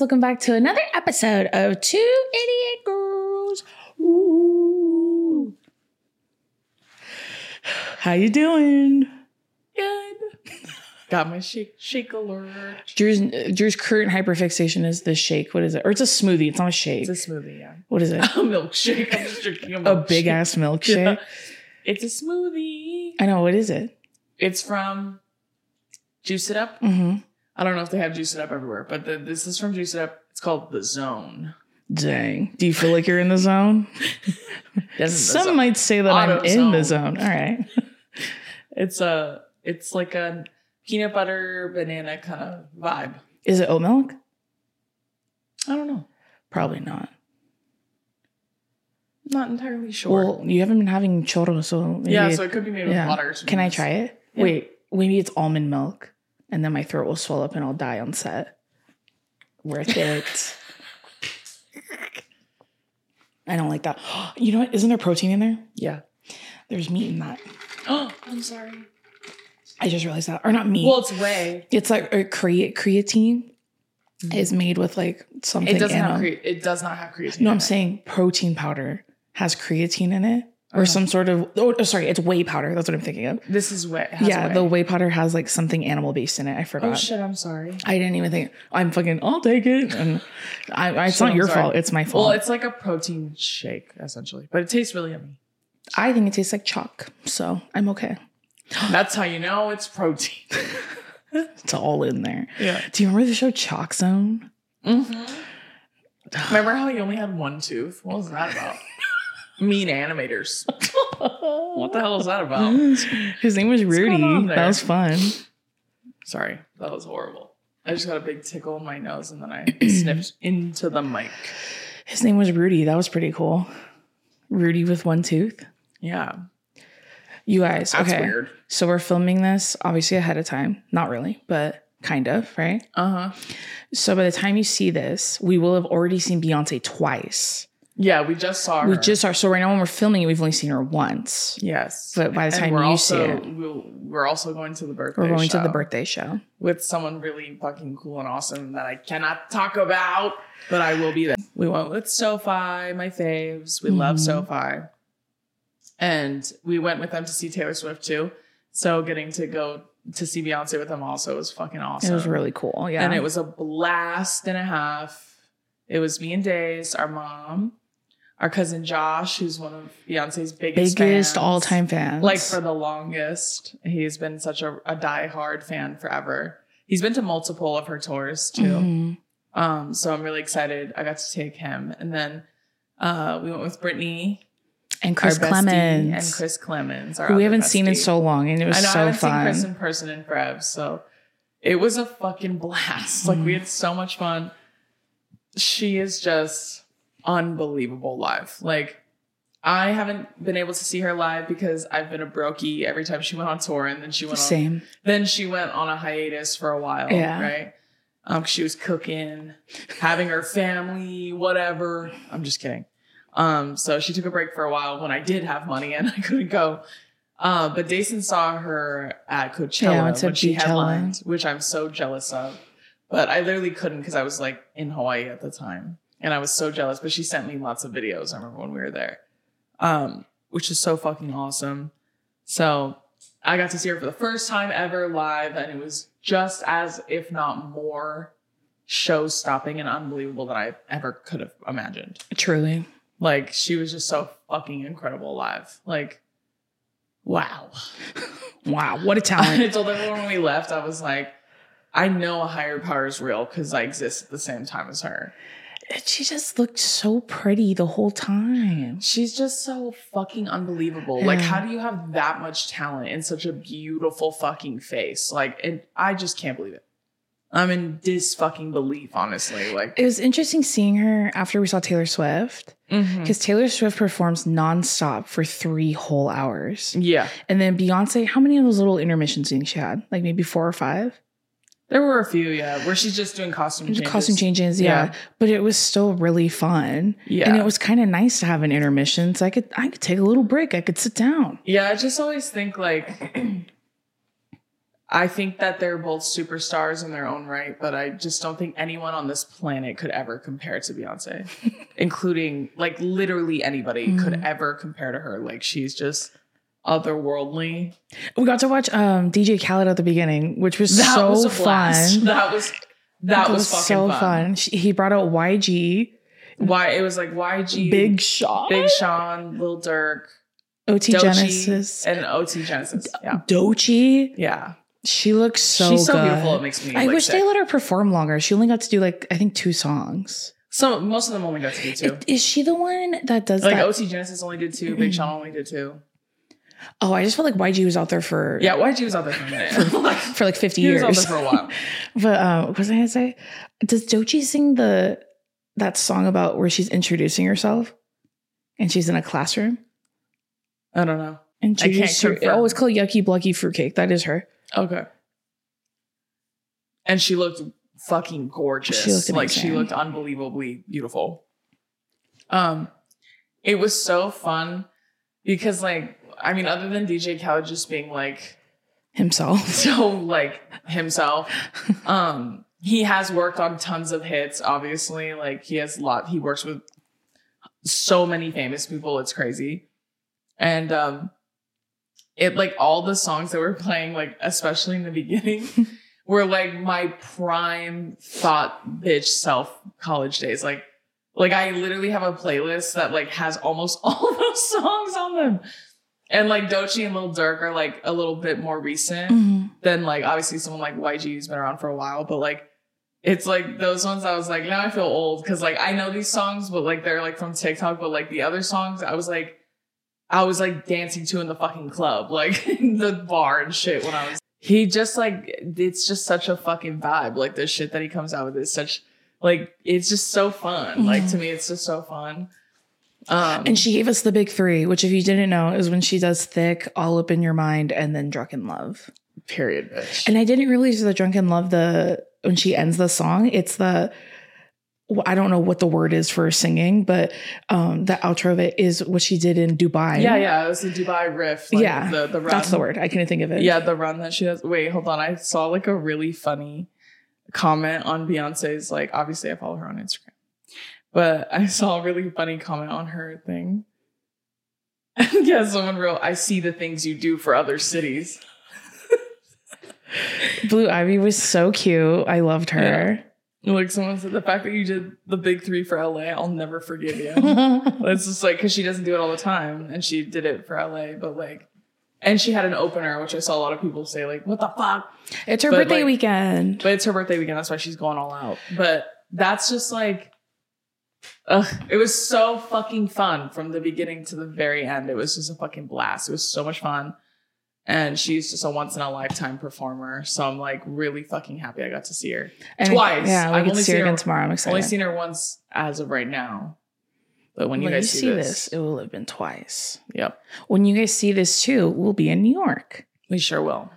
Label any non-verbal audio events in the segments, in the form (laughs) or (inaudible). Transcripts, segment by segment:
Friends, welcome back to another episode of Two Idiot Girls. Ooh. How you doing? Good. (laughs) Got my shake shake alert. Drew's Drew's current hyperfixation is the shake. What is it? Or it's a smoothie. It's not a shake. It's a smoothie, yeah. what is it? (laughs) A milkshake. I'm just drinking a a big ass (laughs) milkshake. Yeah. It's a smoothie. I know. What is it? It's from Juice It Up. Mm-hmm. I don't know if they have Juice It Up everywhere, but the, this is from Juice It Up. It's called The Zone. Dang. Do you feel like you're in the zone? (laughs) Some might say that I'm Auto in the zone. zone. All right. (laughs) It's a. It's like a peanut butter banana kind of vibe. Is it oat milk? I don't know. Probably not. Not entirely sure. Well, you haven't been having churros, so maybe yeah, so it could be made with yeah. water. Can I try it? Yeah. Wait, maybe it's almond milk, and then my throat will swell up and I'll die on set. Worth it. I don't like that. (gasps) You know what? Isn't there protein in there? Yeah. There's meat in that. Oh, (gasps) I'm sorry. I just realized that, or not meat. Well, it's whey. it's like a crea- creatine is made with like something. Mm-hmm. It doesn't have cre- it does not have creatine. No, I'm it. saying protein powder has creatine in it, or Uh-huh. some sort of. Oh, oh, sorry, it's whey powder. That's what I'm thinking of. this is whey. Yeah, whey. the whey powder has like something animal based in it. I forgot. Oh shit! I'm sorry. I didn't even think. I'm fucking. I'll take it. And I, I, it's Shit, not I'm your sorry. fault. It's my fault. Well, it's like a protein shake essentially, but it tastes really yummy. I think it tastes like chalk, so I'm okay. (gasps) That's how you know it's protein. (laughs) It's all in there. Yeah. Do you remember the show Chalk Zone? mm-hmm. Remember how he only had one tooth? What was that about? (laughs) mean animators. (laughs) what the hell is that about? (laughs) His name was Rudy. That was fun. Sorry, that was horrible. I just got a big tickle in my nose and then I (clears throat) sniffed into the mic. His name was Rudy. That was pretty cool. Rudy with one tooth. Yeah, You guys, that's okay. weird. So we're filming this obviously ahead of time. Not really, but kind of, right? Uh huh. So by the time you see this, we will have already seen Beyonce twice. Yeah, we just saw her. We just are. So right now, when we're filming it, we've only seen her once. yes, But by the And time you also, see it, we'll, we're also going to the birthday. we're going to the birthday show. with someone really fucking cool and awesome that I cannot talk about, but I will be there. We went with SoFi, my faves. We love Mhm. SoFi, and we went with them to see Taylor Swift too. So getting to go to see Beyonce with them also was fucking awesome. It was really cool. Yeah. and it was a blast and a half. It was me and Days, our mom, our cousin Josh, who's one of Beyonce's biggest biggest all time fans. Like for the longest, he's been such a, a diehard fan forever. He's been to multiple of her tours too. Mhm. Um, so I'm really excited. I got to take him, and then uh, we went with Brittany, and Chris Clemens, and Chris Clemens, who we haven't seen in so long, and it was I know I haven't seen. Chris in person in forever, so it was a fucking blast. Like we had so much fun. She is just unbelievable live. Like I haven't been able to see her live because I've been a brokey every time she went on tour, and then she went on Same. then she went on a hiatus for a while, Yeah. right? Um, she was cooking, having her family, whatever. I'm just kidding. Um, so she took a break for a while when I did have money and (laughs) I couldn't go. Uh, but Deison saw her at Coachella Yeah, I went to when she headlined, which I'm so jealous of. But I literally couldn't because I was like in Hawaii at the time, and I was so jealous. But she sent me lots of videos. I remember when we were there, um, which is so fucking awesome. So I got to see her for the first time ever live, and it was just as, if not more, show stopping and unbelievable than I ever could have imagined. Truly. Like she was just so fucking incredible live. Like, wow. (laughs) Wow. What a talent. (laughs) told everyone when we left, I was like, I know a higher power is real because I exist at the same time as her. She just looked so pretty the whole time. She's just so fucking unbelievable. Like, how do you have that much talent in such a beautiful fucking face? Like, and I just can't believe it. I'm in dis fucking belief, honestly. Like, It was interesting seeing her after we saw Taylor Swift mm-hmm. because Taylor Swift performs nonstop for three whole hours. yeah, And then Beyonce, how many of those little intermissions do you think she had? Like maybe four or five? There were a few, yeah, where she's just doing costume changes. Costume changes, yeah. Yeah. But it was still really fun. Yeah. And it was kind of nice to have an intermission. So I could I could take a little break. I could sit down. Yeah, I just always think like (clears throat) I think that they're both superstars in their own right, but I just don't think anyone on this planet could ever compare to Beyonce, (laughs) including like literally anybody could Mhm. ever compare to her. Like she's just otherworldly. We got to watch um, DJ Khaled at the beginning, which was so was fun. That was that It was, fucking so fun. fun. She, he brought out YG, Why it was like YG, Big Sean, Big Sean, Lil Durk, OT Doechii, Genesis, and OT Genesis. Yeah, Doechii. yeah. She looks so She's so good. beautiful. It makes me. I wish sick. they let her perform longer. She only got to do like I think two songs. So most of them only got to do two. Is she the one that does Like that? OT Genesis only did two. Big Sean only did two. Oh, I just felt like YG was out there for Yeah, YG was out there for a minute. (laughs) Like, for like fifty he was years. out there for a while. (laughs) But um, what was I gonna say? Does Doechii sing the that song about where she's introducing herself and she's in a classroom? I don't know. Introduce her- confirm. Oh, it's called Yucky Blucky Fruitcake. That is her. Okay. And she looked fucking gorgeous. She looked like she looked unbelievably beautiful. Um, it was so fun because like I mean, other than DJ Khaled just being like Himself. (laughs) so like himself, um, he has worked on tons of hits. Obviously, like he has a lot. He works with so many famous people. It's crazy, and um, it like all the songs that were playing, like especially in the beginning, (laughs) were like my prime thought bitch self college days. Like, like I literally have a playlist that like has almost (laughs) all those songs on them. And like Doechii and Lil Durk are like a little bit more recent Mhm. than like obviously someone like YG who's been around for a while, but like it's like those ones I was like, now I feel old because like I know these songs, but like they're like from TikTok, but like the other songs, I was like, I was like dancing to in the fucking club, (laughs) like the bar and shit when I was. He just like it's just such a fucking vibe. Like the shit that he comes out with is such like it's just so fun. Like to me, it's just so fun. Um, And she gave us the big three, which if you didn't know, is when she does Thique, all up in your mind, and then Drunk in Love. period, bitch. And I didn't realize the Drunk in Love the when she ends the song, it's the I don't know what the word is for singing, but um the outro of it is what she did in Dubai. yeah, yeah, it was the Dubai riff. Like yeah. the the that's the word. I couldn't think of it. Yeah, the run that she has. Wait, hold on. I saw like a really funny comment on Beyonce's. Like, obviously, I follow her on Instagram, but I saw a really funny comment on her thing. (laughs) yeah, someone wrote, "I see the things you do for other cities." Blue Ivy was so cute. I loved her. Like someone said, the fact that you did the big three for LA, I'll never forgive you. (laughs) it's just like because she doesn't do it all the time, and she did it for LA, but like. And she had an opener, which I saw a lot of people say, like, what the fuck? it's her But, birthday like- weekend. But it's her birthday weekend. That's why she's going all out. But that's just like, ugh, it was so fucking fun from the beginning to the very end. It was just a fucking blast. It was so much fun. And she's just a once in a lifetime performer. So I'm like really fucking happy I got to see her. And Twice. Yeah, we I've get only to see her seen her- again tomorrow. I'm excited. Only seen her once as of right now. But when you guys you see this, it will have been twice. yep, When you guys see this too, we'll be in New York we sure will.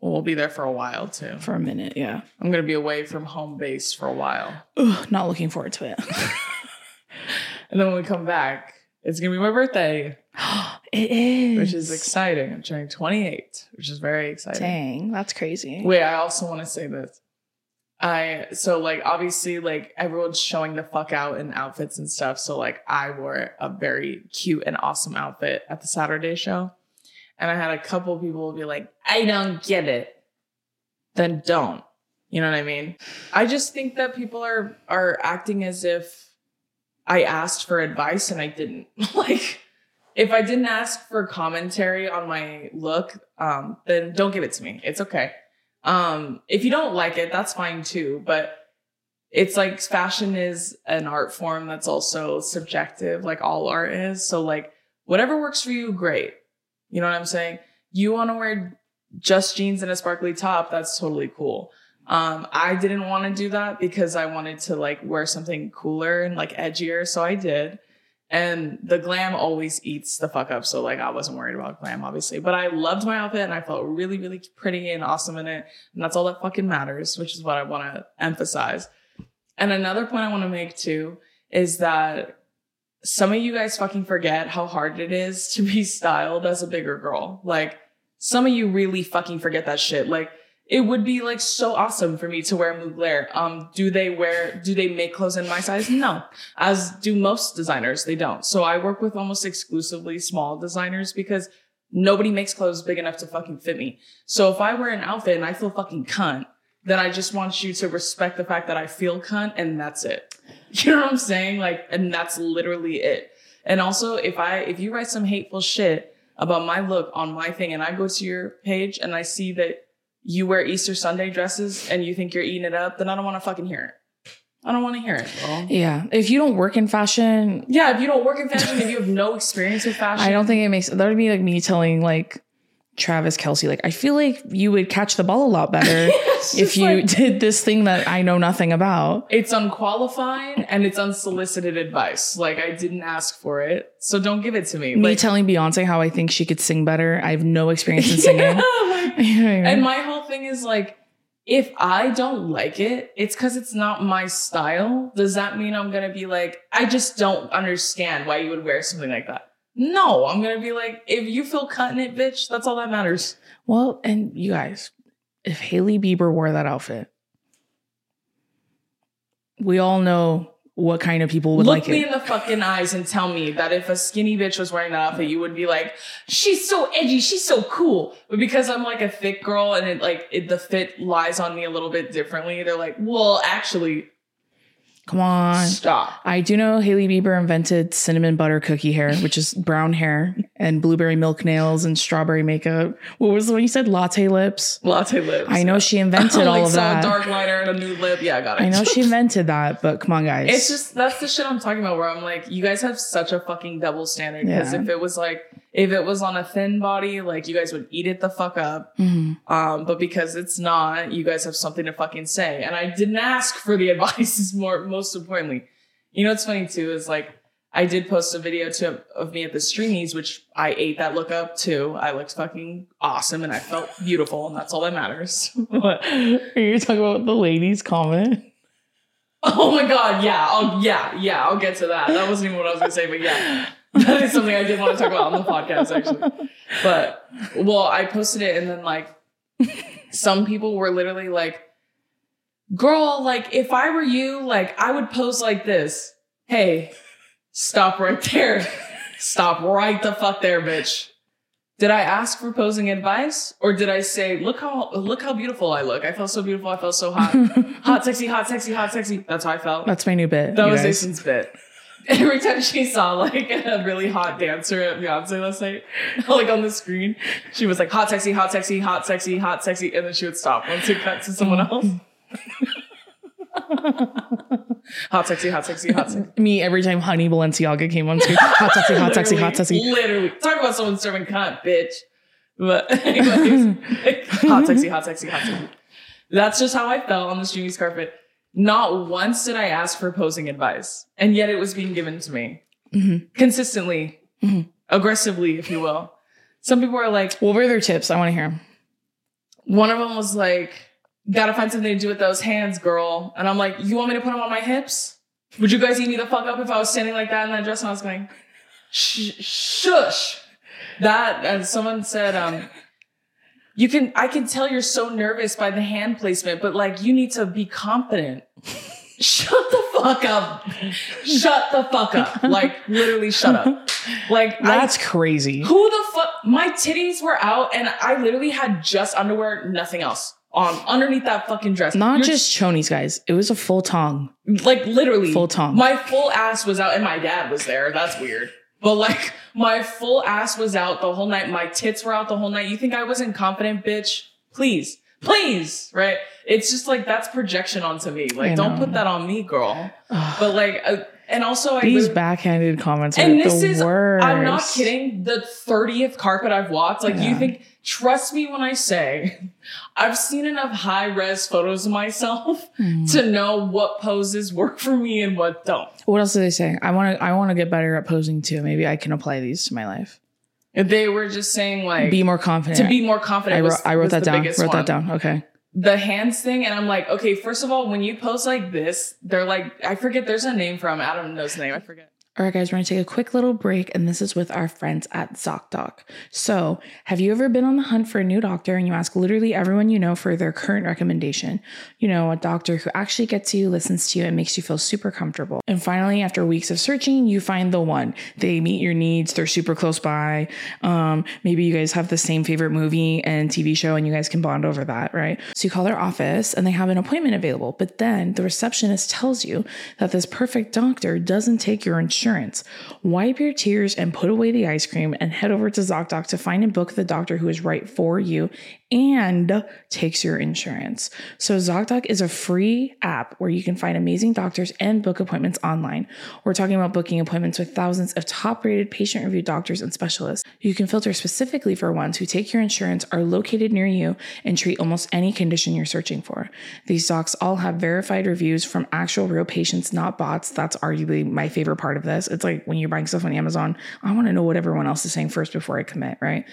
We'll be there for a while too. for a minute. Yeah. I'm gonna be away from home base for a while. Ugh, not looking forward to it. (laughs) (laughs) And then when we come back, it's gonna be my birthday. (gasps) it is. which is exciting. I'm turning 28, which is very exciting. Dang, that's crazy. Wait, I also want to say this. I so like obviously like everyone's showing the fuck out in outfits and stuff. So like I wore a very cute and awesome outfit at the Saturday show. And I had a couple people be like, I don't get it. Then don't. You know what I mean? I just think that people are are acting as if I asked for advice and I didn't. (laughs) like if I didn't ask for commentary on my look, um, then don't give it to me. It's okay. Um, if you don't like it, that's fine too. But it's like fashion is an art form that's also subjective, like all art is. So like whatever works for you, great. You know what I'm saying? You want to wear just jeans and a sparkly top, that's totally cool. Um, I didn't want to do that because I wanted to like wear something cooler and like edgier. So I did. And the glam always eats the fuck up. So like I wasn't worried about glam, obviously. But I loved my outfit and I felt really, really pretty and awesome in it. And that's all that fucking matters, which is what I want to emphasize. And another point I want to make too is that some of you guys fucking forget how hard it is to be styled as a bigger girl. Like some of you really fucking forget that shit. Like it would be like so awesome for me to wear Mugler. Um, do they wear, do they make clothes in my size? No. As do most designers, they don't. So I work with almost exclusively small designers because nobody makes clothes big enough to fucking fit me. So if I wear an outfit and I feel fucking cunt, then I just want you to respect the fact that I feel cunt and that's it. (laughs) You know what I'm saying? Like, and that's literally it. And also, if I, if you write some hateful shit about my look on my thing and I go to your page and I see that you wear Easter Sunday dresses and you think you're eating it up, then I don't want to fucking hear it. I don't want to hear it, bro. Yeah. If you don't work in fashion, Yeah, if you don't work in fashion, if you have no experience with fashion, I don't think it makes that would be like me telling like Travis Kelce, like, I feel like you would catch the ball a lot better (laughs) if you like- did this thing that I know nothing about. It's unqualified and it's unsolicited advice. Like I didn't ask for it, so don't give it to me. Me Like, telling Beyonce how I think she could sing better. I have no experience in (laughs) singing. Yeah, like- (laughs) You know I mean? and my whole thing is like, if I don't like it, it's because it's not my style. Does that mean I'm gonna be like, I just don't understand why you would wear something like that? No, I'm gonna be like, if you feel cut in it, bitch, that's all that matters. well, and you guys, if Hailey Bieber wore that outfit, we all know what kind of people would like it. Look like me it. in the fucking eyes and tell me that if a skinny bitch was wearing that outfit, you would be like, she's so edgy, she's so cool. But because I'm like a thick girl and it like it, the fit lies on me a little bit differently, they're like, well, actually, Come on. stop. I do know Hailey Bieber invented cinnamon butter cookie hair, which is brown hair, and blueberry milk nails and strawberry makeup. What was the one you said? Latte lips. Latte lips. I know she (laughs) invented all like of that. dark liner and a nude lip. Yeah, I got it. I know she (laughs) invented that, but come on, guys. It's just that's the shit I'm talking about. Where I'm like, you guys have such a fucking double standard. Because Yeah. if it was like, if it was on a thin body, like you guys would eat it the fuck up. Mhm. Um, but because it's not, you guys have something to fucking say. And I didn't ask for the (laughs) advice. Is more most importantly, you know what's funny too is like I did post a video to of me at the Streamys, which I ate that look up too. I looked fucking awesome and I felt beautiful, and that's all that matters. (laughs) What? Are you talking about the ladies' comment? Oh my god, yeah, oh yeah, yeah, I'll get to that. That wasn't even what I was gonna say, but yeah. (laughs) (laughs) That is something I did want to talk about on the podcast actually. But well, I posted it and then like some people were literally like, girl, like if I were you, like I would pose like this. Hey, stop right there. Stop right the fuck there, bitch. Did I ask for posing advice or did I say, look how look how beautiful I look? I felt so beautiful. I felt so hot. (laughs) hot, sexy, hot, sexy, hot, sexy. That's how I felt. That's my new bit. That was guys. Deison's bit. (laughs) Every time she saw like a really hot dancer at Beyonce last night, (laughs) like on the screen, she was like hot, sexy, hot, sexy, hot, sexy, hot, sexy, and then she would stop once it cut to someone else. (laughs) hot, sexy, hot, sexy, hot, sexy. Me every time Honey Balenciaga came on screen. Hot sexy, hot sexy, hot sexy. Literally, talk about someone serving cunt, bitch. But anyways, like, hot, sexy, hot, sexy, hot, sexy. That's just how I felt on the streamy's carpet. Not once did I ask for posing advice, and yet it was being given to me Mhm. consistently, Mhm. aggressively, if you will. Some people are like, What were their tips? I want to hear 'em. one of them was like, gotta find something to do with those hands, girl. And I'm like, you want me to put them on my hips? Would you guys eat me the fuck up if I was standing like that in that dress? And I was going, Sh- shush. That, and someone said, um, you can, I can tell you're so nervous by the hand placement, but like, you need to be confident. (laughs) Shut the fuck up. Shut the fuck up. Like, literally shut up. Like, I That's crazy. who the fuck? My titties were out, and I literally had just underwear, nothing else on underneath that fucking dress. Not You're just chonies, guys. It was a full tongue. like literally Full tongue. My full ass was out, and my dad was there. That's weird. But like my full ass was out the whole night. My tits were out the whole night. You think I wasn't confident, bitch? Please. please, right? It's just like that's projection onto me. Like, don't put that on me, girl. But like, uh, and also I These really- backhanded comments are and the this is worst. I'm not kidding. The 30th carpet I've walked, like you think, trust me when I say I've seen enough high res photos of myself Mhm. to know what poses work for me and what don't. What else do they say? I want to. I want to get better at posing too. Maybe I can apply these to my life. They were just saying like be more confident. to be more confident. I wrote. was- I wrote that down. Wrote one. that down. Okay. The hands thing, and I'm like, okay, first of all, when you post like this, they're like, I forget. There's a name from. Adam knows the name. I forget. All right, guys, we're going to take a quick little break, and this is with our friends at ZocDoc. So, have you ever been on the hunt for a new doctor and you ask literally everyone you know for their current recommendation? You know, a doctor who actually gets you, listens to you, and makes you feel super comfortable. And finally, after weeks of searching, you find the one. They meet your needs, they're super close by. Um, maybe you guys have the same favorite movie and TV show, and you guys can bond over that, right? So, you call their office and they have an appointment available, but then the receptionist tells you that this perfect doctor doesn't take your insurance. Wipe your tears and put away the ice cream and head over to ZocDoc to find and book the doctor who is right for you and takes your insurance. So ZocDoc is a free app where you can find amazing doctors and book appointments online. We're talking about booking appointments with thousands of top-rated patient-reviewed doctors and specialists. You can filter specifically for ones who take your insurance, are located near you, and treat almost any condition you're searching for. These docs all have verified reviews from actual real patients, not bots. That's arguably my favorite part of this. It's like when you're buying stuff on Amazon, I want to know what everyone else is saying first before I commit, right?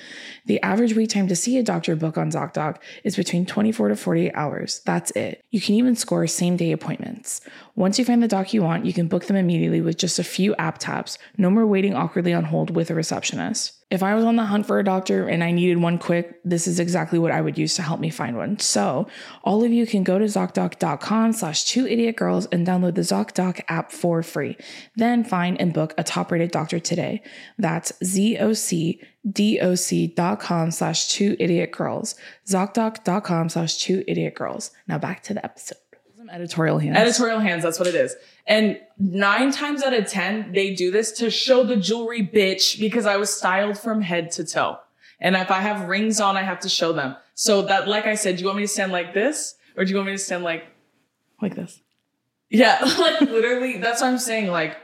The average wait time to see a doctor book on ZocDoc is between 24 to 48 hours. That's it. You can even score same day appointments. Once you find the doc you want, you can book them immediately with just a few app taps. No more waiting awkwardly on hold with a receptionist. If I was on the hunt for a doctor and I needed one quick, this is exactly what I would use to help me find one. So all of you can go to ZocDoc.com slash two idiot girls and download the ZocDoc app for free. Then find and book a top rated doctor today. That's ZocDoc.com slash two idiot girls. ZocDoc.com slash two idiot girls. Now back to the episode. Editorial hands. Editorial hands, that's what it is. And nine times out of 10, they do this to show the jewelry bitch because I was styled from head to toe. And if I have rings on, I have to show them. So that, like I said, do you want me to stand like this? Or do you want me to stand like, like this. yeah, (laughs) like literally, that's what I'm saying. Like,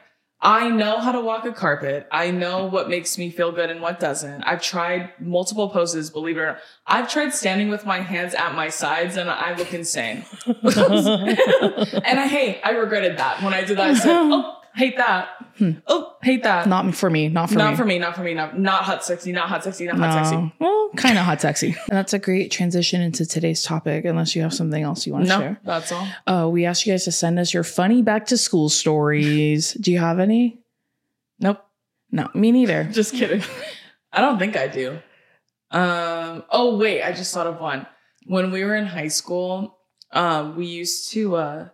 I know how to walk a carpet. I know what makes me feel good and what doesn't. I've tried multiple poses, believe it or not. I've tried standing with my hands at my sides and I look insane. (laughs) and I hate, I regretted that when I did that. I said, oh, hate that. Oh, hate that. Not for me. Not for me. not me. for me, not for me, not, not hot sexy, not hot sexy, not hot sexy. Well, kind of hot sexy. And that's a great transition into today's topic, unless you have something else you want to No, share. that's all. Uh, we asked you guys to send us your funny back to school stories. Do you have any? Nope. No, me neither. (laughs) Just kidding. I don't think I do. Um, oh wait, I just thought of one. When we were in high school, um, we used to uh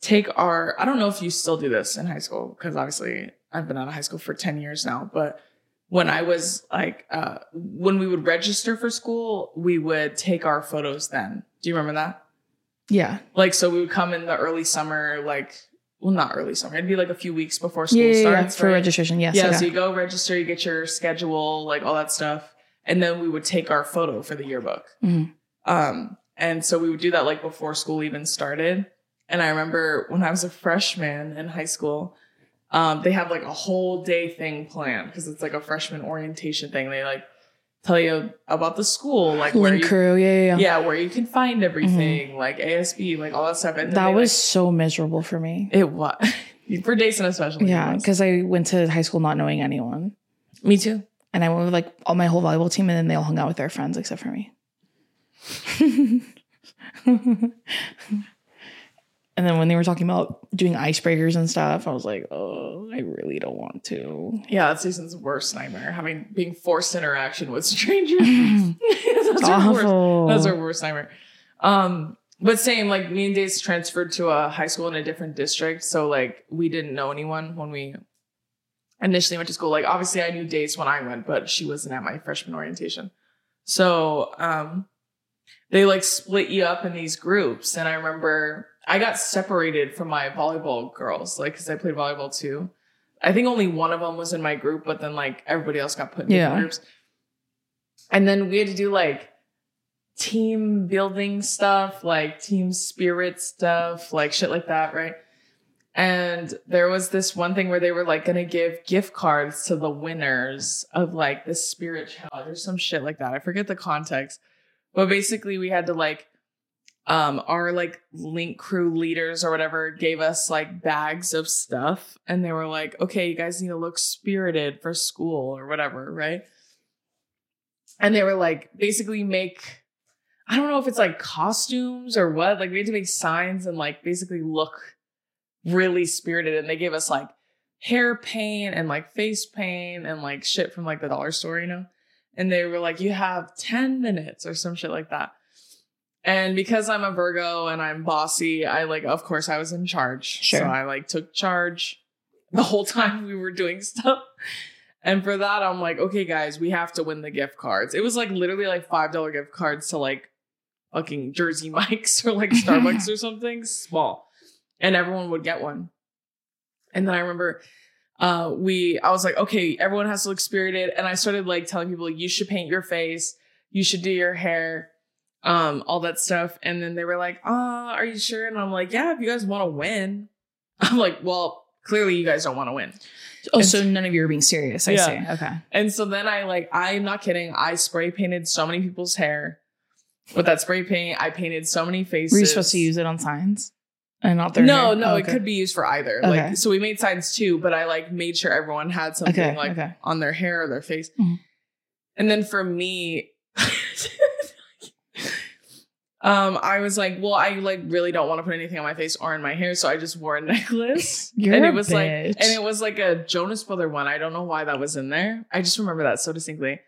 take our I don't know if you still do this in high school, because obviously I've been out of high school for 10 years now, but when I was like uh when we would register for school, we would take our photos then. Do you remember that? Yeah. Like so we would come in the early summer, like well not early summer, it'd be like a few weeks before school Yeah, yeah, yeah, starts. for right? registration. Yes. yeah, yeah. so you go register, you get your schedule, like all that stuff, and then we would take our photo for the yearbook. Mhm. Um, and so we would do that like before school even started. And I remember when I was a freshman in high school, um, they have like a whole day thing planned because it's like a freshman orientation thing. They like tell you about the school, like where Link you, crew. Yeah, yeah, yeah. where you can find everything, like ASB, like all that stuff. And That they, was like- so miserable for me. it. (laughs) was for Deison especially? Yeah, because I went to high school not knowing anyone, me too. and I went with like all my whole volleyball team, and then they all hung out with their friends except for me. (laughs) and then when they were talking about doing icebreakers and stuff, I was like, "Oh, I really don't want to." Yeah, that's Deison's worst nightmare. Having being forced interaction with strangers. (laughs) (laughs) that's our worst. Awful. That's our worst nightmare. Um, but same, like me and Dace transferred to a high school in a different district. So like we didn't know anyone when we initially went to school. Like obviously I knew Dace when I went, but she wasn't at my freshman orientation. So um they like split you up in these groups. And I remember I got separated from my volleyball girls, like because I played volleyball too. I think only one of them was in my group, but then like everybody else got put in Yeah. groups. And then we had to do like team building stuff, like team spirit stuff, like shit like that, right? And there was this one thing where they were like gonna give gift cards to the winners of like the spirit challenge or some shit like that. I forget the context. But basically we had to like um our like link crew leaders or whatever gave us like bags of stuff and they were like, okay, you guys need to look spirited for school or whatever, right? And they were like, basically make I don't know if it's like costumes or what. Like we had to make signs and like basically look really spirited. And they gave us like hair paint and like face paint and like shit from like the dollar store, you know? And they were like, you have 10 minutes or some shit like that. And because I'm a Virgo and I'm bossy, I like, of course, I was in charge. Sure. So I like took charge the whole time we were doing (laughs) stuff. And for that, I'm like, okay, guys, we have to win the gift cards. It was like literally like $5 gift cards to like fucking Jersey (laughs) Mike's or like Starbucks or (laughs) something small. And everyone would get one. And then I remember uh we I was like, okay, everyone has to look spirited. And I started like telling people you should paint your face, you should do your hair, um, all that stuff. And then they were like, uh, are you sure? And I'm like, yeah, if you guys want to win. (laughs) I'm like, well, clearly you guys don't want to win. Oh, And- so none of you are being serious. I Yeah. see. Okay. And so then I like, I'm not kidding. I spray painted so many people's hair with that spray paint. I painted so many faces. Were you supposed to use it on signs? And not their No, hair? no, Oh, it could be used for either. Okay. Like, so we made signs too, but I like made sure everyone had something Okay, like okay. on their hair or their face. Mhm. And then for me, (laughs) um, I was like, well, I like really don't want to put anything on my face or in my hair, so I just wore a (laughs) necklace. You're and it was like, bitch. and it was like a Jonas Brother one. I don't know why that was in there. I just remember that so distinctly.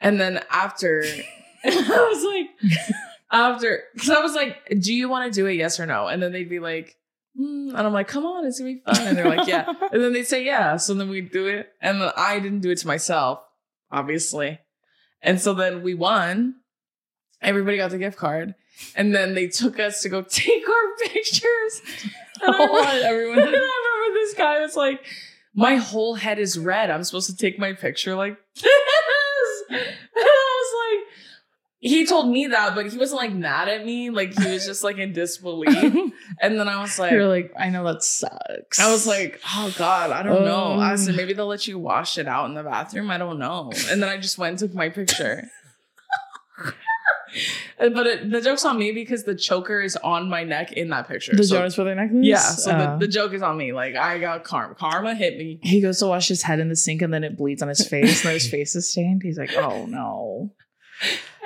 And then after, (laughs) I was like, after, because I was like, do you want to do it? Yes or no? And then they'd be like, "Hmm," and I'm like, come on, it's gonna be fun. And they're like, yeah. (laughs) And then they'd say, yeah. So then we'd do it. And then I didn't do it to myself, obviously. And so then we won. Everybody got the gift card. And then they took us to go (laughs) take our pictures. And I, (laughs) Oh, remember, everyone- and (laughs) I remember this guy was like, my whole head is red. I'm supposed to take my picture like this. And I was like, he told me that, but he wasn't like mad at me. Like he was just like in disbelief. And then I was like, You're like, I know that sucks. I was like, oh God, I don't know. I said, Um. maybe they'll let you wash it out in the bathroom. I don't know. And then I just went and took my picture. (laughs) But it, the joke's on me because the choker is on my neck in that picture. the So- Jonas Brother necklace. Yeah. So Oh. the, the joke is on me. Like I got karma. Karma hit me. he goes to wash his head in the sink and then it bleeds on his face and his (laughs) face is stained. He's like, oh no.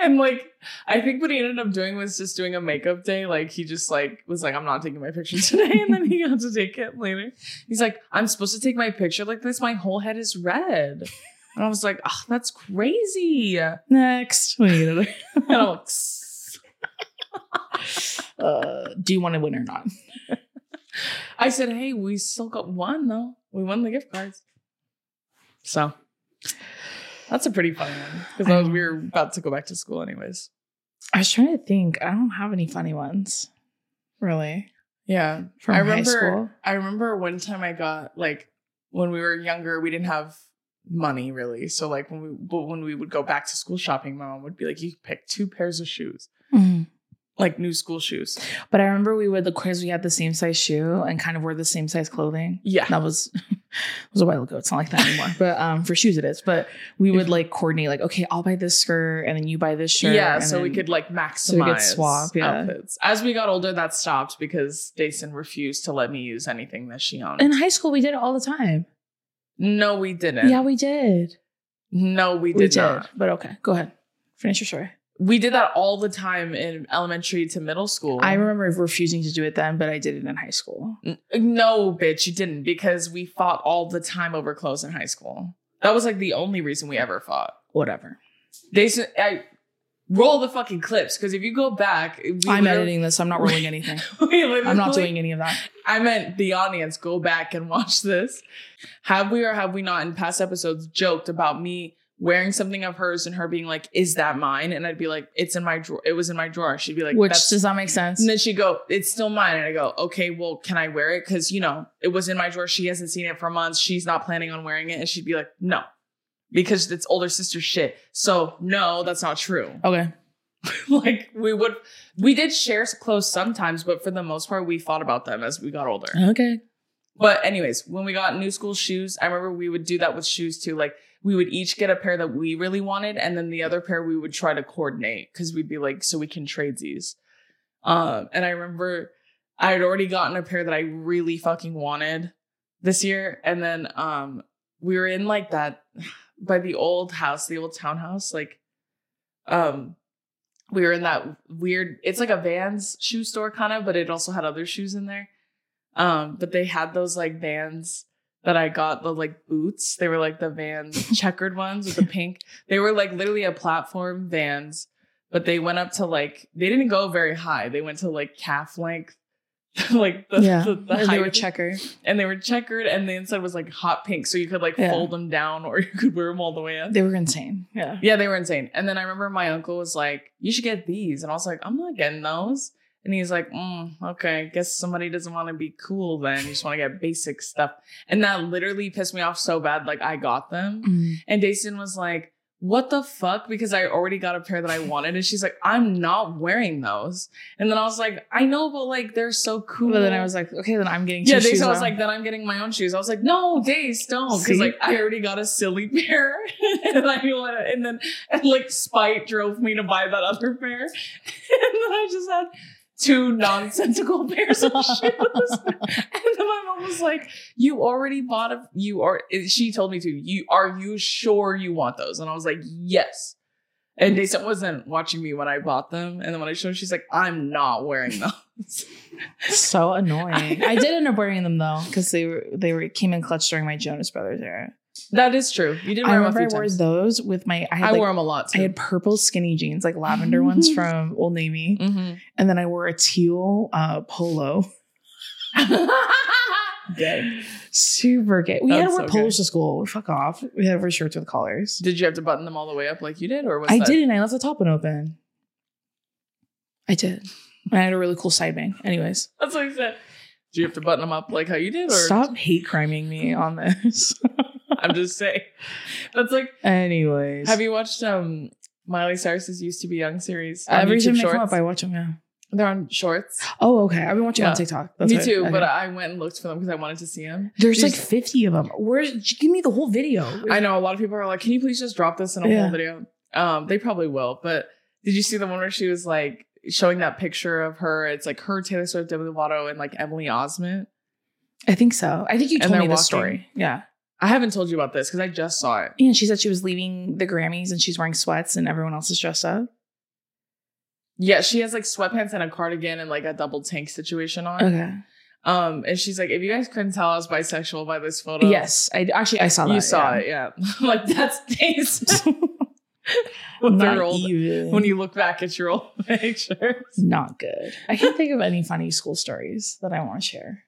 And like, I think what he ended up doing was just doing a makeup day. Like he just like was like, I'm not taking my picture (laughs) today. And then he got to take it later. He's like, I'm supposed to take my picture like this. My whole head is red. And I was like, oh, that's crazy. Next. We need another- I'm like, uh, do you want to win or not? I said, hey, we still got one though. We won the gift cards. So that's a pretty funny one because we were about to go back to school anyways. I was trying to think. I don't have any funny ones. Really? Yeah. From I high remember school? I remember one time I got like when we were younger, we didn't have money really. So like when we but when we would go back to school shopping, my mom would be like, You pick two pairs of shoes. Like new school shoes. But I remember we would, because we had the same size shoe and kind of wore the same size clothing. Yeah. That was (laughs) was a while ago. It's not like that anymore. but um, for shoes it is. But we would like coordinate, like, okay, I'll buy this skirt and then you buy this shirt. yeah, so we could like maximize so we could swap, yeah. outfits. As we got older, that stopped because Deison refused to let me use anything that she owned. In high school, we did it all the time. No, we didn't. Yeah, we did. no, we We did did. not. But okay, go ahead. Finish your story. We did that all the time in elementary to middle school. I remember refusing to do it then, but I did it in high school. No, bitch, you didn't because we fought all the time over clothes in high school. That was like the only reason we ever fought. Whatever. They I roll the fucking clips because if you go back, we I'm editing this. I'm not rolling anything. (laughs) I'm not doing any of that. I meant the audience. Go back and watch this. Have we or have we not in past episodes joked about me wearing something of hers and her being like, "Is that mine?" And I'd be like, "It's in my drawer. It was in my drawer." She'd be like, Which "That's does that make sense? And then she'd go, It's still mine. And I go, Okay, well, can I wear it? Because, you know, it was in my drawer. She hasn't seen it for months. She's not planning on wearing it. And she'd be like, No, because it's older sister shit. So, no, that's not true. Okay. (laughs) like we would, we did share clothes sometimes, but for the most part, we thought about them as we got older. Okay. But anyways, when we got new school shoes, I remember we would do that with shoes too. Like we would each get a pair that we really wanted, and then the other pair we would try to coordinate because we'd be like, so we can trade these. Um, and I remember I had already gotten a pair that I really fucking wanted this year, and then um, we were in like that by the old house, the old townhouse, like um we were in that weird it's like a vans shoe store kind of but it also had other shoes in there. Um but they had those like vans that i got the like boots. They were like the vans (laughs) checkered ones with the pink. They were like literally a platform vans but they went up to like they didn't go very high. They went to like calf length (laughs) like the, yeah. the, the And they were height. checker. and they were checkered and the inside was like hot pink so you could like Yeah. fold them down or (laughs) you could wear them all the way up They were insane. Yeah. yeah, they were insane. And then I remember my uncle was like, "You should get these," and I was like, "I'm not getting those." And he's like, mm, "Okay, guess somebody doesn't want to be cool then. You just want to get basic stuff." And that literally pissed me off so bad. Like I got them, Mm. and Daisy was like, "What the fuck?" Because I already got a pair that I (laughs) wanted, and she's like, "I'm not wearing those." And then I was like, "I know, but like they're so cool." But then I was like, okay, then I'm getting Yeah, shoes Daisy was like, then I'm getting my own shoes. I was like, no, Days, don't, because like I already got a silly (laughs) pair, and I and then and like spite drove me to buy that other pair, (laughs) and then I just had two nonsensical (laughs) pairs of shoes, (laughs) and then my mom was like, you already bought a, you are, she told me to, you are you sure you want those? And I was like, yes. And Daisy wasn't watching me when I bought them, and then when I showed, her, she's like, "I'm not wearing those." (laughs) so annoying. I did end up wearing them though because they were they were came in clutch during my Jonas Brothers era. That is true. You did I wear them a remember I wore times. those with my. I had I like, wore them a lot I had purple skinny jeans, like lavender ones (laughs) from Old Navy, mm-hmm. and then I wore a teal uh, polo. (laughs) Gay. Super gay. We had to That's wear so polos to school. Fuck off. We had to wear shirts with collars. Did you have to button them all the way up like you did, or was I that- didn't. I left the top one open. I did. I had a really cool side bang. Anyways, That's what I said. Do you have to button them up like how you did, or stop hate criming me on this. (laughs) I'm just saying. That's like. Anyways, Have you watched um Miley Cyrus's "Used to Be Young" series? every YouTube time they Shorts? come up, I watch them. Yeah. They're on Shorts. Oh, okay. I've been watching Yeah. on TikTok. That's me what- too, okay. but I went and looked for them because I wanted to see them. there's like 50 of them. Where's give me the whole video? I know a lot of people are like, "Can you please just drop this in a Yeah. whole video?" Um, they probably will. But did you see the one where she was like showing that picture of her? It's like her, Taylor Swift, Demi Lovato, and like Emily Osment. I think so. I think you told me walking- story. Yeah. I haven't told you about this because I just saw it. And she said she was leaving the Grammys and she's wearing sweats and everyone else is dressed up. Yeah, she has like sweatpants and a cardigan and like a double tank situation on. Okay. Um, and she's like, if you guys couldn't tell I was bisexual by this photo, Yes. I actually I saw that. you saw yeah. it. Yeah, (laughs) like that's (laughs) taste. when Not even. When you look back at your old (laughs) pictures. not good. I can't think of any funny school stories that I want to share.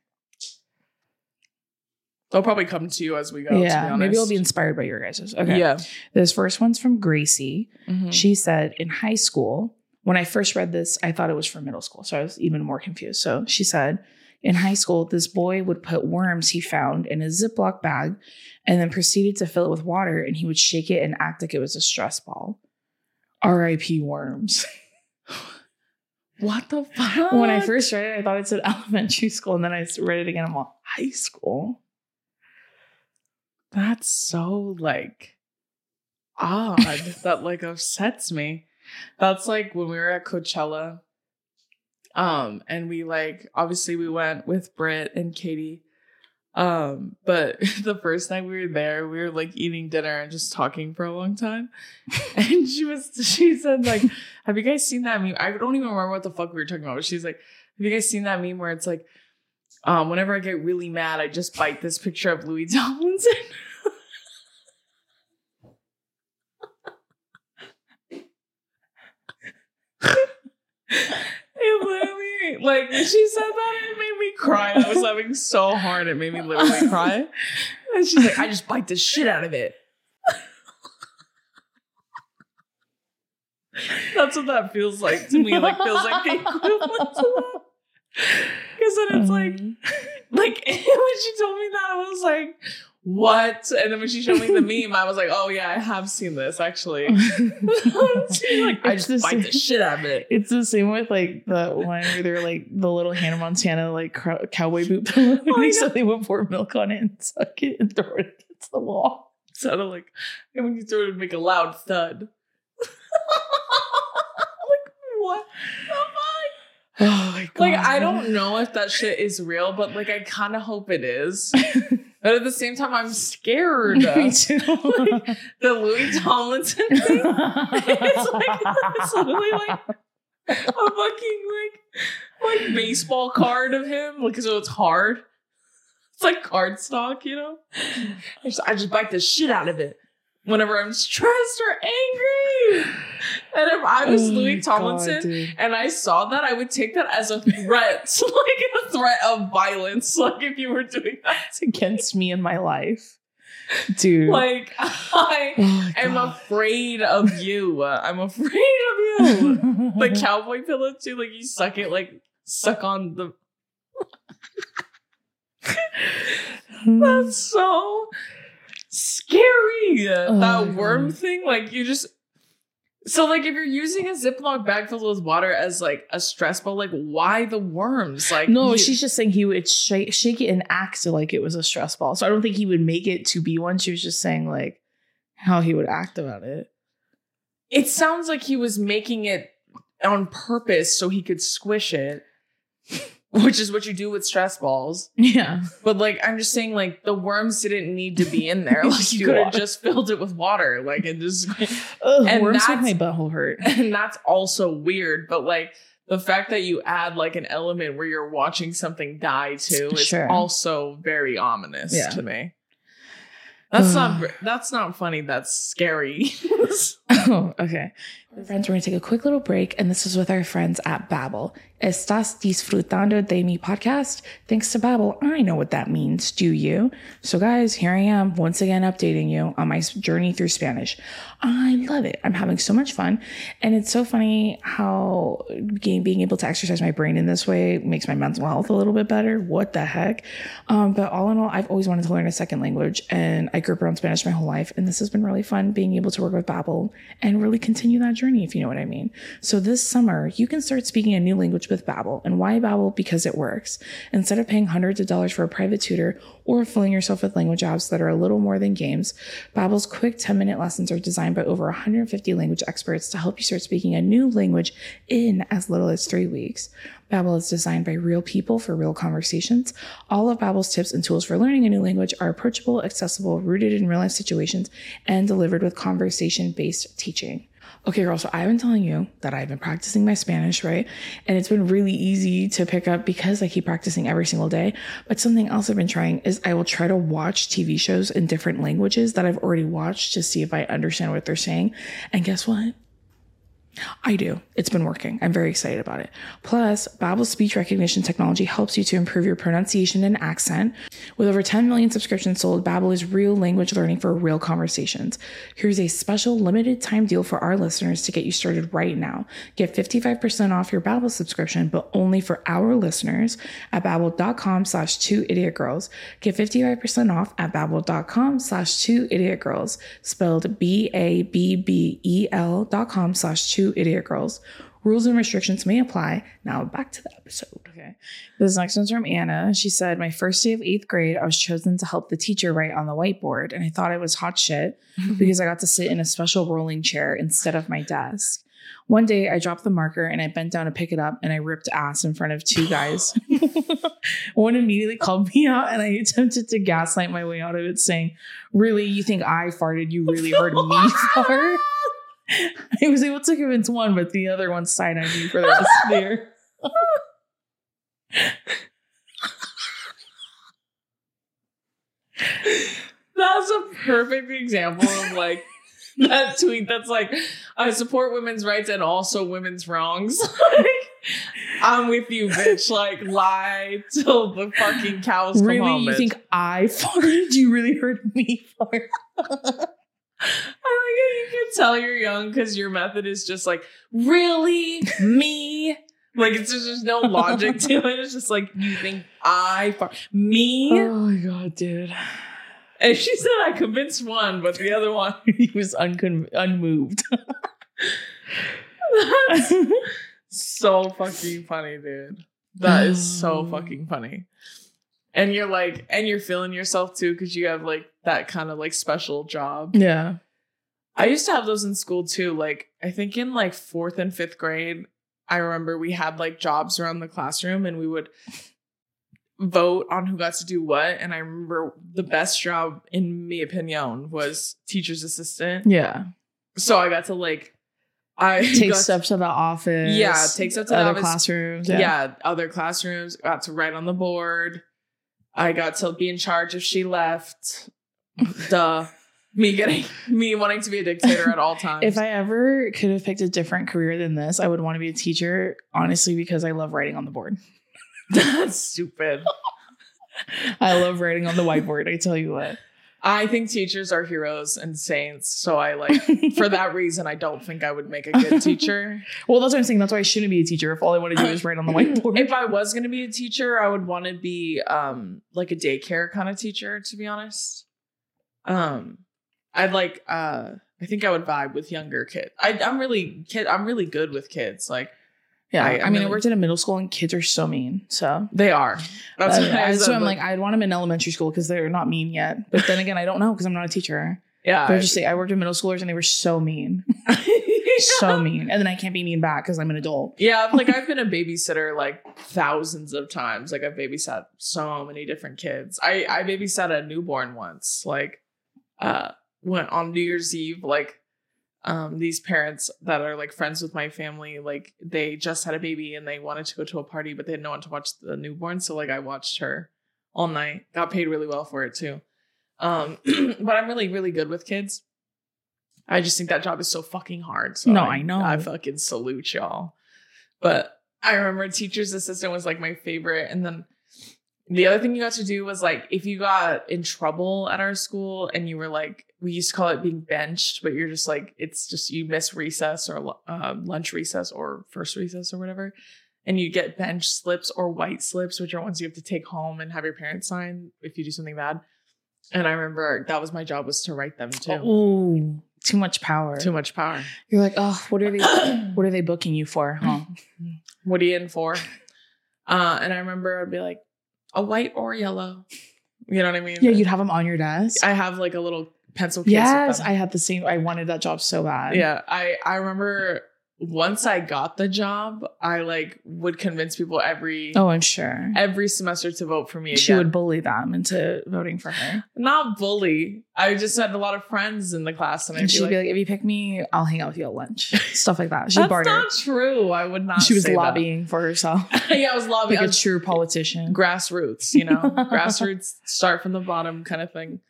They'll probably come to you as we go. to be yeah. Maybe I'll be inspired by your guys's. Okay. Yeah. This first one's from Gracie. Mhm. She said in high school, when I first read this, I thought it was for middle school. So I was even more confused. So she said, in high school, this boy would put worms he found in a Ziploc bag and then proceeded to fill it with water and he would shake it and act like it was a stress ball. RIP worms. (laughs) What the fuck? when I first read it, I thought it said elementary school. And then I read it again. I'm all, high school. That's so like odd. that like upsets me. That's like when we were at Coachella. Um, and we like obviously we went with Britt and Katie. Um, but (laughs) the first night we were there, we were like eating dinner and just talking for a long time. (laughs) And she was she said, like, have you guys seen that meme? I don't even remember what the fuck we were talking about, but she's like, Have you guys seen that meme where it's like, um, whenever I get really mad, I just bite this picture of Louis (laughs) Tomlinson. It literally, like, she said that, it made me cry. I was laughing so hard, it made me literally cry. And she's like, I just bite the shit out of it. That's what that feels like to me. Like, feels like the equivalent to that. Because then it's like, Um, (laughs) like (laughs) when she told me that, I was like, what? And then when she showed me the (laughs) meme, I was like, oh yeah, I have seen this actually. like, I just the bite the shit out of it. It's the same with like the one where they're like the little Hannah Montana like cow- cowboy boot pillow. Oh, so they would pour milk on it and suck it and throw it against the wall. sounded like and when you throw it, it'd make a loud thud. like what? Oh my god! (sighs) Like I don't know if that shit is real, but like I kind of hope it is. (laughs) but at the same time, I'm scared. (laughs) Me too. (laughs) Like, the Louis Tomlinson thing. it's like it's literally like a fucking like like baseball card of him. Like so, it's hard. It's like cardstock, you know. I just, I just bite the shit out of it whenever I'm stressed or angry. And if I was Oh Louis Tomlinson dude. and I saw that, I would take that as a threat, (laughs) like a threat of violence. (laughs) Like if you were doing that, It's against me in my life, dude. like (laughs) I oh am God. afraid of you. I'm afraid of you. the cowboy pillow too. Like you suck it, like suck on the. That's so scary. Oh that worm God. thing, like you just. So like if you're using a Ziploc bag filled with water as like a stress ball, like why the worms? Like No, you- she's just saying he would shake, shake it and act like it was a stress ball. So I don't think he would make it to be one. She was just saying like how he would act about it. It sounds like he was making it on purpose so he could squish it, (laughs) which is what you do with stress balls. Yeah. But like, I'm just saying, like the worms didn't need to be in (laughs) there. Like you could have just filled it with water, like it just. (laughs) Ugh, And worms make my butthole hurt. And that's also weird. But like the fact that you add like an element where you're watching something die too is Sure. also very ominous Yeah. to me. That's not. That's not funny. That's scary. Oh, okay. Friends, we're going to take a quick little break, and this is with our friends at Babbel. Estás disfrutando de mi podcast? Thanks to Babbel, I know what that means. Do you? So, guys, here I am once again updating you on my journey through Spanish. I love it. I'm having so much fun, and it's so funny how being, able to exercise my brain in this way makes my mental health a little bit better. What the heck? Um, but all in all, I've always wanted to learn a second language, and I grew up around Spanish my whole life, and this has been really fun being able to work with Babbel and really continue that journey, if you know what I mean. So this summer, you can start speaking a new language with Babbel. And why Babbel? Because it works. Instead of paying hundreds of dollars for a private tutor or filling yourself with language apps that are a little more than games, Babbel's quick 10-minute lessons are designed by over 150 language experts to help you start speaking a new language in as little as three weeks. Babbel is designed by real people for real conversations. All of Babbel's tips and tools for learning a new language are approachable, accessible, rooted in real life situations, and delivered with conversation-based teaching. Okay, girl, so I've been telling you that I've been practicing my Spanish, right? And it's been really easy to pick up because I keep practicing every single day. But something else I've been trying is I will try to watch TV shows in different languages that I've already watched to see if I understand what they're saying. And guess what? I do. It's been working. I'm very excited about it. Plus, Babbel's speech recognition technology helps you to improve your pronunciation and accent. With over 10 million subscriptions sold, Babbel is real language learning for real conversations. Here's a special limited time deal for our listeners to get you started right now. Get 55% off your Babbel subscription, but only for our listeners at babbel.com slash two idiot girls. Get 55% off at babbel.com slash two idiot girls, spelled B-A-B-B-E-L dot com slash two idiot girls. Rules and restrictions may apply. Now back to the episode. Okay. This next one's from Anna. She said, My first day of eighth grade, I was chosen to help the teacher write on the whiteboard, and I thought it was hot shit (laughs) because I got to sit in a special rolling chair instead of my desk. One day I dropped the marker and I bent down to pick it up and I ripped ass in front of two guys. (laughs) One immediately called me out and I attempted to gaslight my way out of it, saying, Really, you think I farted? You really heard me (laughs) fart? I was able to convince one, but the other one side eyed me for the rest of the year. That's a perfect example of like that tweet that's like, I support women's rights and also women's wrongs. (laughs) like, I'm with you, bitch. Like, lie till the fucking cows come Really, home. you bitch. think I farted? You really heard me fart? You can tell you're young because your method is just like, really? Me? (laughs) Like, it's just there's no logic to it. It's just like, you think I fart? Me? Oh my god, dude. And she said I convinced one, but the other one (laughs) he was uncon- unmoved. That's (laughs) so fucking funny, dude. That is so (sighs) fucking funny. And you're like, and you're feeling yourself too because you have like that kind of like special job. yeah. I used to have those in school too. Like, I think in like fourth and fifth grade, I remember we had like jobs around the classroom and we would vote on who got to do what. And I remember the best job, in my opinion, was teacher's assistant. Yeah. So I got to like, I (laughs) Take steps to the office. Yeah, take steps to the other office. classrooms. yeah. Yeah. other classrooms got to write on the board i got to be in charge if she left duh me getting me wanting to be a dictator at all (laughs) times If I ever could have picked a different career than this, I would want to be a teacher, honestly, because I love writing on the board. (laughs) that's stupid (laughs) I love writing on the whiteboard. I tell you what. i think teachers are heroes and saints so i like for that reason i don't think i would make a good teacher Well, that's what I'm saying. That's why I shouldn't be a teacher if all I want to do is write on the whiteboard. if i was going to be a teacher i would want to be um like a daycare kind of teacher to be honest um i'd like uh i think i would vibe with younger kids I, i'm really kid i'm really good with kids like yeah, I- I, mean, I worked in a middle school and kids are so mean. So they are that's what I so I'm but- like, I'd want them in elementary school because they're not mean yet. But then again, I don't know because I'm not a teacher. yeah But I just say I worked with middle schoolers and they were so mean, (laughs) so mean, and then I can't be mean back because I'm an adult. yeah like i've (laughs) been a babysitter like thousands of times like i've babysat so many different kids i i babysat a newborn once like uh went on new year's eve like um these parents that are like friends with my family like they just had a baby and they wanted to go to a party but they had no one to watch the newborn so like i watched her all night. Got paid really well for it too. Um (clears throat) but i'm really really good with kids. I just think that job is so fucking hard so No, I know. i fucking salute y'all. But i remember teacher's assistant was like my favorite and then the other thing you got to do was like if you got in trouble at our school and you were like we used to call it being benched but you're just like it's just you miss recess or uh, lunch recess or first recess or whatever and you get bench slips or white slips which are ones you have to take home and have your parents sign if you do something bad and i remember that was my job was to write them too Oh, too much power. too much power You're like, oh, what are they? (coughs) what are they booking you for? Huh? what are you in for uh and i remember i'd be like a white or yellow you know what i mean Yeah, you'd have them on your desk. i have like a little pencil case yes. I had the same. I wanted that job so bad. Yeah, I I remember once I got the job, I like would convince people every Oh, I'm sure. every semester to vote for me again. She would bully them into voting for her. Not bully. I just had a lot of friends in the class, and I'd And she'd like, be like, if you pick me, I'll hang out with you at lunch. (laughs) Stuff like that. She'd "That's barter. not true. I would not." she was say that." lobbying for herself. (laughs) yeah, I was lobbying. like a true politician. grassroots, you know, (laughs) grassroots start from the bottom kind of thing.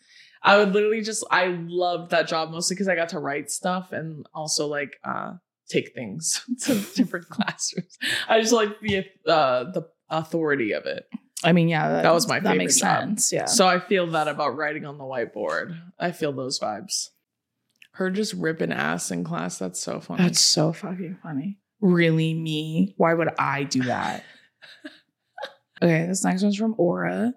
I would literally just I loved that job mostly because I got to write stuff and also like uh take things (laughs) to different classrooms. I just like the uh the authority of it. I mean, yeah, That was my That makes job. sense. Yeah. So I feel that about writing on the whiteboard. I feel those vibes. Her just ripping ass in class. That's so funny. That's so fucking funny. Really, me? Why would I do that? (laughs) okay, this next one's from Aura.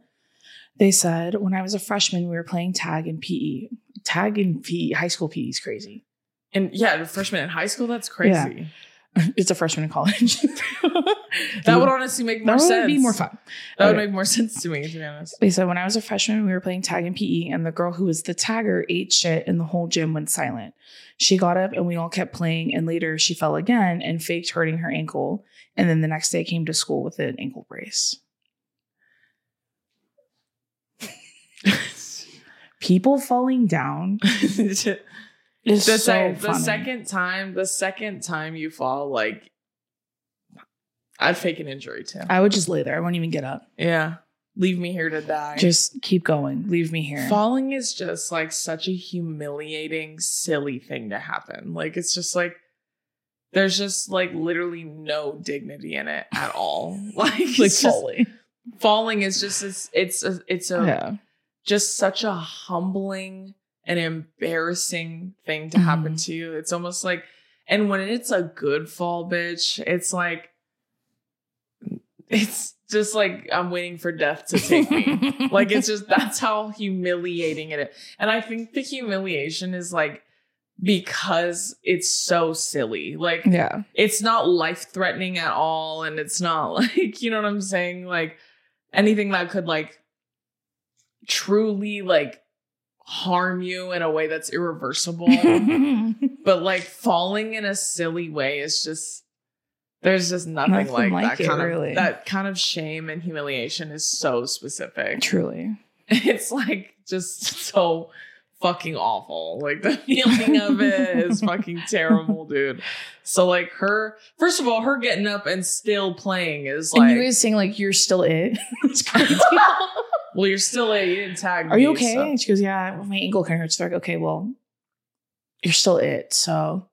They said, when I was a freshman, we were playing tag in PE. Tag in PE, high school PE is crazy. And yeah, freshman in high school. That's crazy. (laughs) It's a freshman in college. (laughs) That would honestly make more sense. that would be more fun. That would make more (laughs) sense to me, to be honest. They said when I was a freshman, we were playing tag in PE, and the girl who was the tagger ate shit, and the whole gym went silent. She got up, and we all kept playing. And later, she fell again and faked hurting her ankle. And then the next day, came to school with an ankle brace. People falling down the, is so sec- the second time, the second time you fall, like I'd fake an injury too. I would just lay there. I wouldn't even get up. yeah. Leave me here to die. Just keep going. Leave me here. Falling is just like such a humiliating, silly thing to happen. Like it's just like there's just like literally no dignity in it at all. (laughs) Like, like it's just- falling. falling is just it's it's a, it's a yeah. just such a humbling and embarrassing thing to happen Mhm. to you. It's almost like, and when it's a good fall, bitch, it's like, it's just like I'm waiting for death to take me. (laughs) like it's just that's how humiliating it is. And I think the humiliation is like because it's so silly. Like yeah. it's not life threatening at all and it's not (laughs) like, you know what I'm saying? Like anything that could like truly like harm you in a way that's irreversible. (laughs) but like falling in a silly way is just there's just nothing, Nothing like, like that it, kind really. of that kind of shame and humiliation is so specific. Truly. (laughs) It's like just so fucking awful. Like the (laughs) feeling of it is fucking terrible, dude. So like her first of all, her getting up and still playing is and like you guys saying like you're still it. it's crazy. Well, you're still a you didn't tag Are you okay? so- And she goes, Yeah, well, my ankle kind of hurts. They're like, okay, well, you're still it. So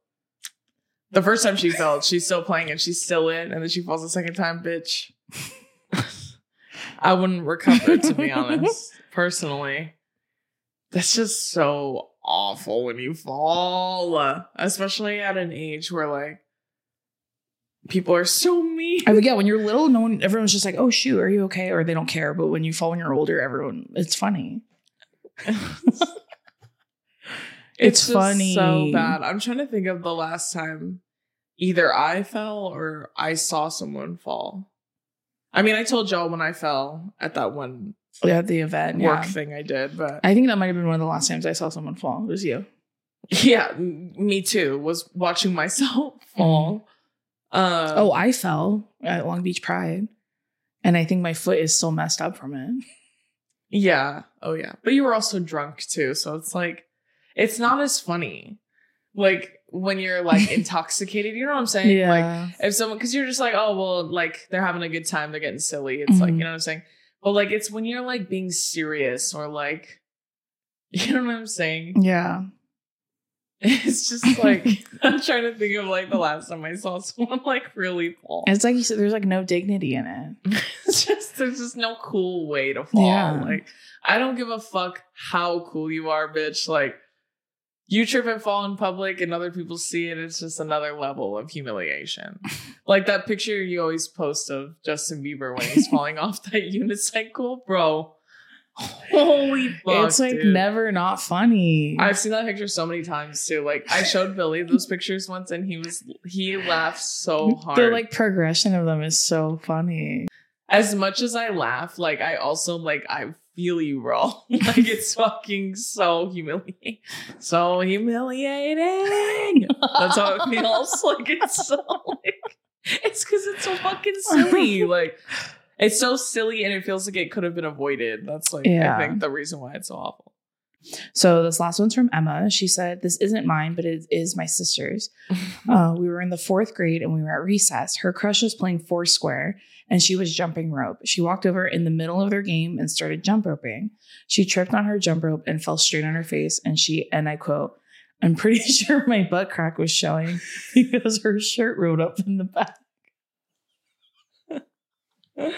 The first time she fell, she's still playing and she's still in, and then she falls the second time, bitch. I wouldn't recover, to be honest, (laughs) personally. That's just so awful when you fall, especially at an age where like people are so mean. I forget when you're little, no one, everyone's just like, oh shoot, are you okay? Or they don't care. But when you fall when you're older, everyone, it's funny. (laughs) It's just funny. so bad. I'm trying to think of the last time either I fell or I saw someone fall. I mean, I told Joe when I fell at that one At the event, work yeah. thing I did, but I think that might have been one of the last times I saw someone fall. It was you. yeah, me too. Was watching myself mm-hmm. fall. Um, Oh, I fell at Long Beach Pride. And I think my foot is still messed up from it. (laughs) yeah, oh yeah. But you were also drunk too, so it's like it's not as funny. Like when you're like (laughs) intoxicated, you know what I'm saying? Like if someone because you're just like oh well like they're having a good time they're getting silly it's like Mhm. you know what i'm saying but like it's when you're like being serious or like (laughs) you know what i'm saying yeah. (laughs) it's just like (laughs) i'm trying to think of like the last time i saw (laughs) someone like really fall. It's like you said, there's like no dignity in it. it's just there's just no cool way to fall. Yeah. like i don't give a fuck how cool you are bitch. Like you trip and fall in public and other people see it it's just another level of humiliation. Like that picture you always post of justin bieber when he's falling off that unicycle bro holy fuck it's like dude. never not funny. I've seen that picture so many times too. Like I showed Billy those pictures once, and he was he laughed so hard. the like progression of them is so funny. as much as I laugh, like I also like I feel you, bro. (laughs) like it's (laughs) fucking so humiliating, so humiliating. That's how it (laughs) feels. Like it's so like it's because it's so fucking silly. Like it's so silly, and it feels like it could have been avoided. That's like Yeah. I think the reason why it's so awful. So this last one's from Emma. She said, "This isn't mine, but it is my sister's. (laughs) Uh, we were in the fourth grade and we were at recess. Her crush was playing Foursquare and she was jumping rope. She walked over in the middle of their game and started jump roping. She tripped on her jump rope and fell straight on her face. And she, and I quote, I'm pretty (laughs) sure my butt crack was showing (laughs) because her shirt rode up in the back. (laughs)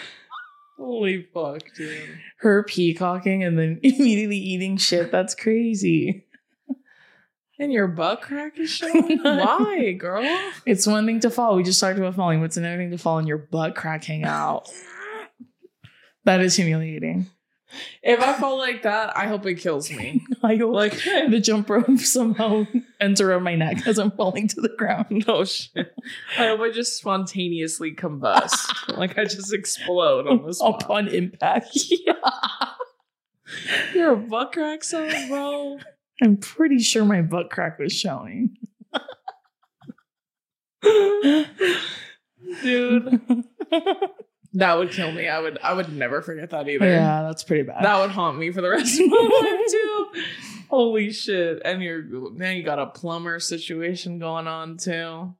Holy fuck, dude. Her peacocking and then (laughs) immediately eating shit. That's crazy. And your butt crack is (laughs) showing? Why, girl? It's one thing to fall. We just talked about falling, it's another thing to fall and your butt crack hang out. That is humiliating. If I fall like that, I hope it kills me. (laughs) I go Like, (laughs) the jump rope somehow ends around my neck as I'm falling to the ground. (laughs) no shit. I hope I just spontaneously combust. like I just explode on spot. Upon impact. Yeah. Your butt crack son, bro. I'm pretty sure my butt crack was showing. Dude. That would kill me. I would I would never forget that either. yeah, that's pretty bad. That would haunt me for the rest of my (laughs) life too. Holy shit. And you're now you got a plumber situation going on too.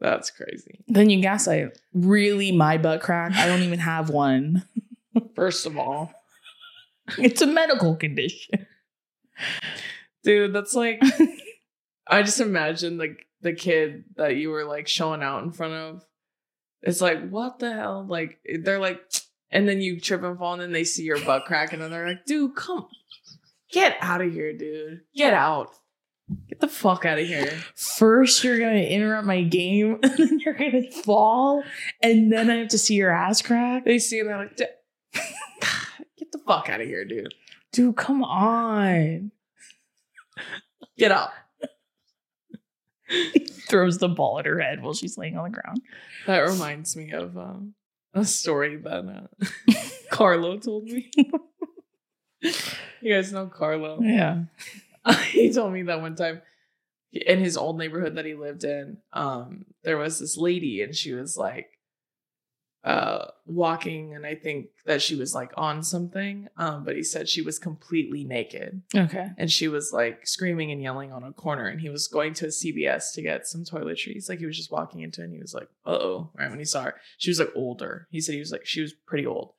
That's crazy. then you gaslight. Really, my butt crack? I don't even have one. (laughs) First of all. It's a medical condition. Dude, that's like (laughs) I just imagine like the kid that you were like showing out in front of. It's like, what the hell? Like they're like, and then you trip and fall, and then they see your butt crack, and then they're like, dude, come get out of here, dude. Get out. Get the fuck out of here. First, you're gonna interrupt my game, (laughs) and then you're gonna fall, and then I have to see your ass crack. They see and they're like, (sighs) get the fuck out of here, dude. Dude, come on. Get up. (laughs) Throws the ball at her head while she's laying on the ground. That reminds me of um, a story that uh, (laughs) Carlo told me. you guys know Carlo. Yeah. (laughs) he told me that one time in his old neighborhood that he lived in, um, there was this lady and she was like uh walking and I think that she was like on something. Um, but he said she was completely naked Okay. and she was like screaming and yelling on a corner and he was going to a CVS to get some toiletries. Like he was just walking into it and he was like, uh-oh, right when he saw her. She was like older. He said he was like, she was pretty old.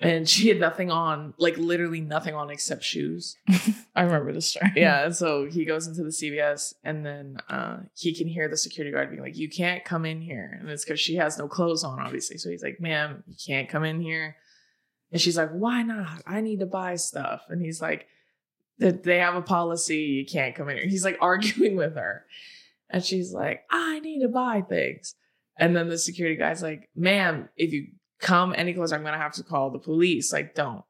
(laughs) And she had nothing on, like literally nothing on except shoes. (laughs) I remember the story. Yeah. And so he goes into the CVS and then uh, he can hear the security guard being like, You can't come in here. And it's because she has no clothes on, obviously. So he's like, Ma'am, you can't come in here. And she's like, Why not? I need to buy stuff. And he's like, "That They have a policy. You can't come in here. He's like (laughs) arguing with her. And she's like, I need to buy things. And then the security guy's like, Ma'am, if you come any closer, I'm going to have to call the police. Like, don't.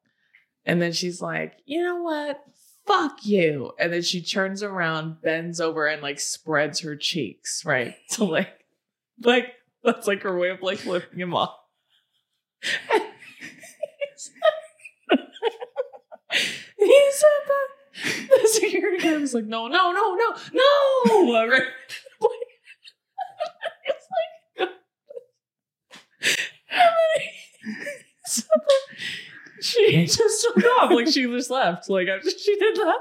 And then she's like, you know what? Fuck you. And then she turns around, bends over, and like spreads her cheeks, right? (laughs) To like, like, that's like her way of like lifting him off. he said that the security guard was like, no, no, no, no, no. (laughs) Right? It's like, and then he said that she just took off, like she just left, like after she did that.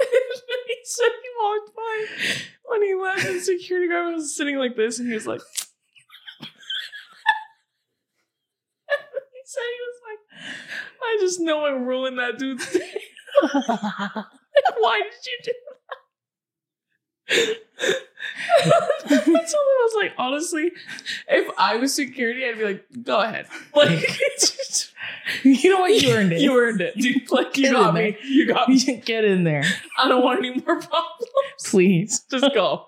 And he said he walked by when he left, and the security guard was sitting like this, and he was like, (laughs) he said he was like, I just know I ruined that dude's day. (laughs) Why did you do that? I all I was like, honestly, if I was security, I'd be like, go ahead. Like, just- (laughs) you know what? You earned it. you earned it, dude. (laughs) Like, you Get got in me. there. You got me. (laughs) Get in there, I don't want any more problems. please. Just go.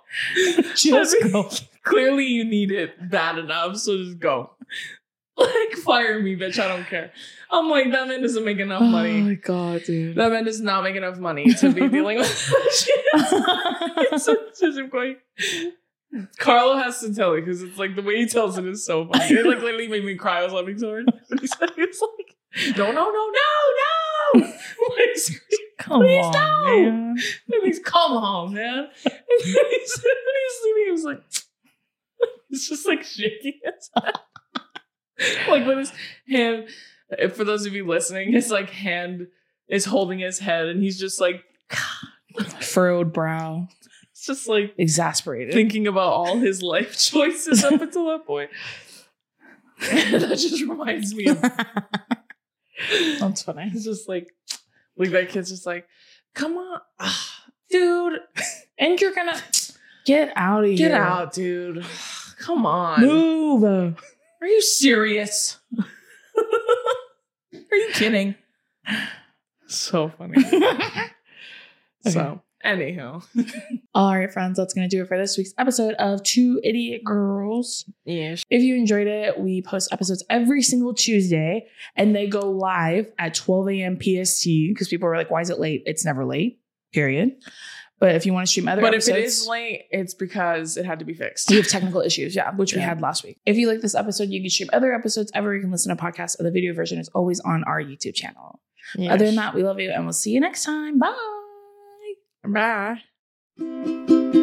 Just go. Clearly, you need it bad enough, so just go. (laughs) Like, fire me, bitch. I don't care. I'm like, that man doesn't make enough money. Oh my god, dude. That man does not make enough money to be (laughs) dealing with that shit. It's just- just. Carlo has to tell it because it's like the way he tells it is so funny. It like literally made me cry. I was laughing so hard. But (laughs) he said he was like, no, no, no, no, no. Come Please on, don't. man. and he's come on, man. And then he said when he was leaving, he was like, it's just like shaking his head. (laughs) like with his hand. For those of you listening, his like hand is holding his head, and he's just like, (laughs) Furrowed brow, it's just like exasperated. thinking about all his life (laughs) choices up until that point. that just reminds me of That's funny. it's just like like that kid's just like, come on, (sighs) dude, And you're gonna get out of here. get out, dude. (sighs) Come on. Move. Are you serious? (laughs) Are you kidding? So funny. (laughs) So, anyhow. (laughs) All right, friends, that's going to do it for this week's episode of Two Idiot Girls. Yeah. If you enjoyed it, we post episodes every single Tuesday and they go live at 12 a.m. PST because people are like, why is it late? It's never late, period. But if you want to stream other But if it is late, it's because it had to be fixed. we have technical issues, yeah, which we had last week. If you like this episode, you can stream other episodes ever. You can listen to podcasts, and the video version is always on our YouTube channel. Other than that, we love you and we'll see you next time. Bye. Bye.